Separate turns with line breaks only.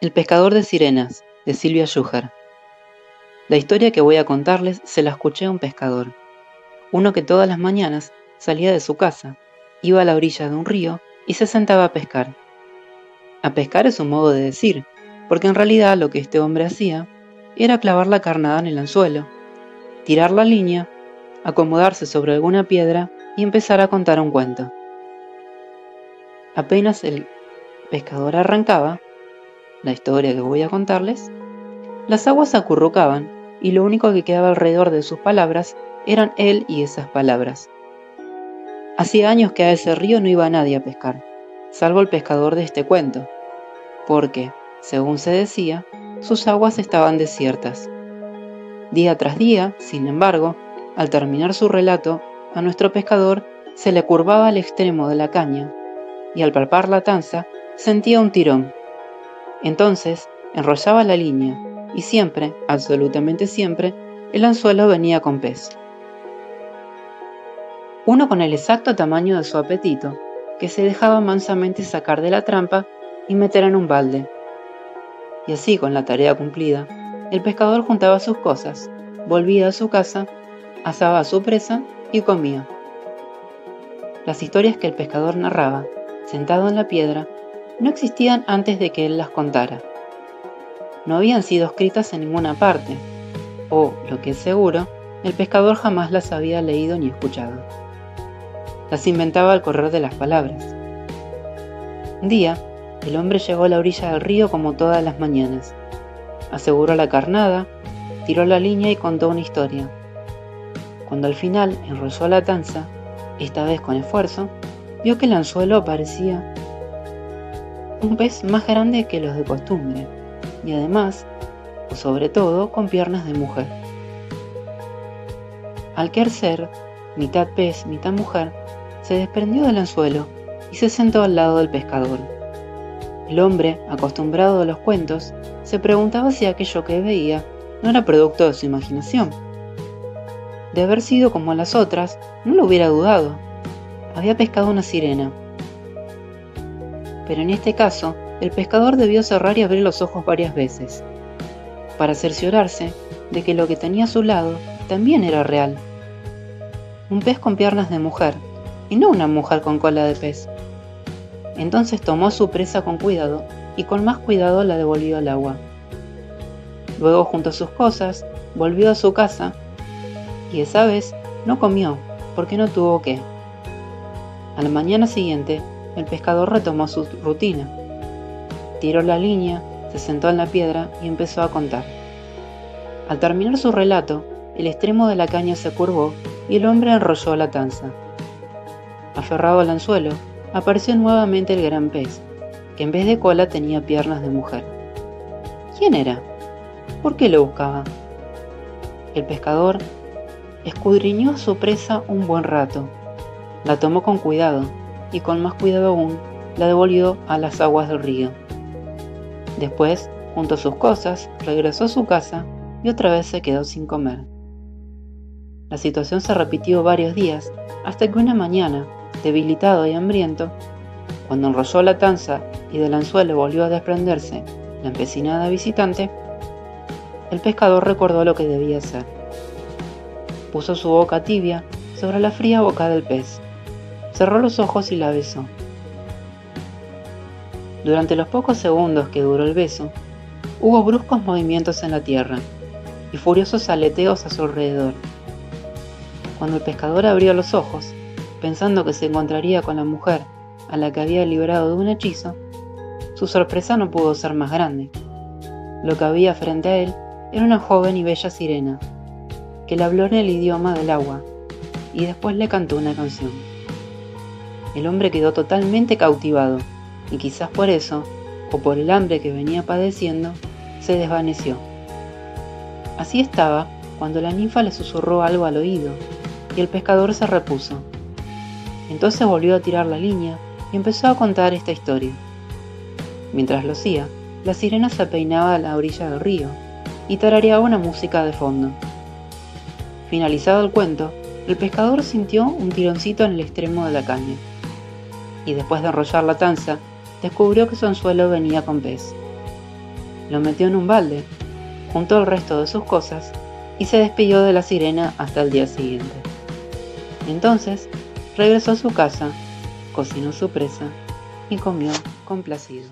El pescador de sirenas, de Silvia Schuher. La historia que voy a contarles se la escuché a un pescador, uno que todas las mañanas salía de su casa, iba a la orilla de un río y se sentaba a pescar. A pescar es un modo de decir, porque en realidad lo que este hombre hacía era clavar la carnada en el anzuelo, tirar la línea, acomodarse sobre alguna piedra y empezar a contar un cuento. Apenas el pescador arrancaba, la historia que voy a contarles, las aguas acurrucaban y lo único que quedaba alrededor de sus palabras eran él y esas palabras. Hacía años que a ese río no iba nadie a pescar, salvo el pescador de este cuento, porque, según se decía, sus aguas estaban desiertas. Día tras día, sin embargo, al terminar su relato, a nuestro pescador se le curvaba al extremo de la caña, y al palpar la tanza sentía un tirón entonces enrollaba la línea y siempre, absolutamente siempre, el anzuelo venía con pez. Uno con el exacto tamaño de su apetito, que se dejaba mansamente sacar de la trampa y meter en un balde. Y así, con la tarea cumplida, el pescador juntaba sus cosas, volvía a su casa, asaba a su presa y comía. Las historias que el pescador narraba, sentado en la piedra, no existían antes de que él las contara. No habían sido escritas en ninguna parte, o, lo que es seguro, el pescador jamás las había leído ni escuchado. Las inventaba al correr de las palabras. Un día, el hombre llegó a la orilla del río como todas las mañanas. Aseguró la carnada, tiró la línea y contó una historia. Cuando al final enrolló la tanza, esta vez con esfuerzo, vio que el anzuelo parecía un pez más grande que los de costumbre y además, o sobre todo, con piernas de mujer. Al ser mitad pez, mitad mujer, se desprendió del anzuelo y se sentó al lado del pescador. El hombre, acostumbrado a los cuentos, se preguntaba si aquello que veía no era producto de su imaginación. De haber sido como las otras, no lo hubiera dudado. Había pescado una sirena, pero en este caso, el pescador debió cerrar y abrir los ojos varias veces, para cerciorarse de que lo que tenía a su lado también era real. Un pez con piernas de mujer, y no una mujer con cola de pez. Entonces tomó su presa con cuidado y con más cuidado la devolvió al agua. Luego juntó sus cosas, volvió a su casa y esa vez no comió porque no tuvo qué. A la mañana siguiente el pescador retomó su rutina. Tiró la línea, se sentó en la piedra y empezó a contar. Al terminar su relato, el extremo de la caña se curvó y el hombre enrolló la tanza. Aferrado al anzuelo, apareció nuevamente el gran pez, que en vez de cola tenía piernas de mujer. ¿Quién era? ¿Por qué lo buscaba? El pescador escudriñó a su presa un buen rato. La tomó con cuidado y con más cuidado aún la devolvió a las aguas del río. Después, junto a sus cosas, regresó a su casa y otra vez se quedó sin comer. La situación se repitió varios días hasta que una mañana, debilitado y hambriento, cuando enrolló la tanza y del anzuelo volvió a desprenderse la empecinada visitante, el pescador recordó lo que debía hacer. Puso su boca tibia sobre la fría boca del pez cerró los ojos y la besó. Durante los pocos segundos que duró el beso, hubo bruscos movimientos en la tierra y furiosos aleteos a su alrededor. Cuando el pescador abrió los ojos, pensando que se encontraría con la mujer a la que había librado de un hechizo, su sorpresa no pudo ser más grande. Lo que había frente a él era una joven y bella sirena, que le habló en el idioma del agua y después le cantó una canción el hombre quedó totalmente cautivado, y quizás por eso, o por el hambre que venía padeciendo, se desvaneció. Así estaba cuando la ninfa le susurró algo al oído, y el pescador se repuso. Entonces volvió a tirar la línea y empezó a contar esta historia. Mientras lo hacía, la sirena se peinaba a la orilla del río y tarareaba una música de fondo. Finalizado el cuento, el pescador sintió un tironcito en el extremo de la caña y después de enrollar la tanza, descubrió que su anzuelo venía con pez. lo metió en un balde, juntó el resto de sus cosas y se despidió de la sirena hasta el día siguiente. Entonces regresó a su casa, cocinó su presa y comió complacido.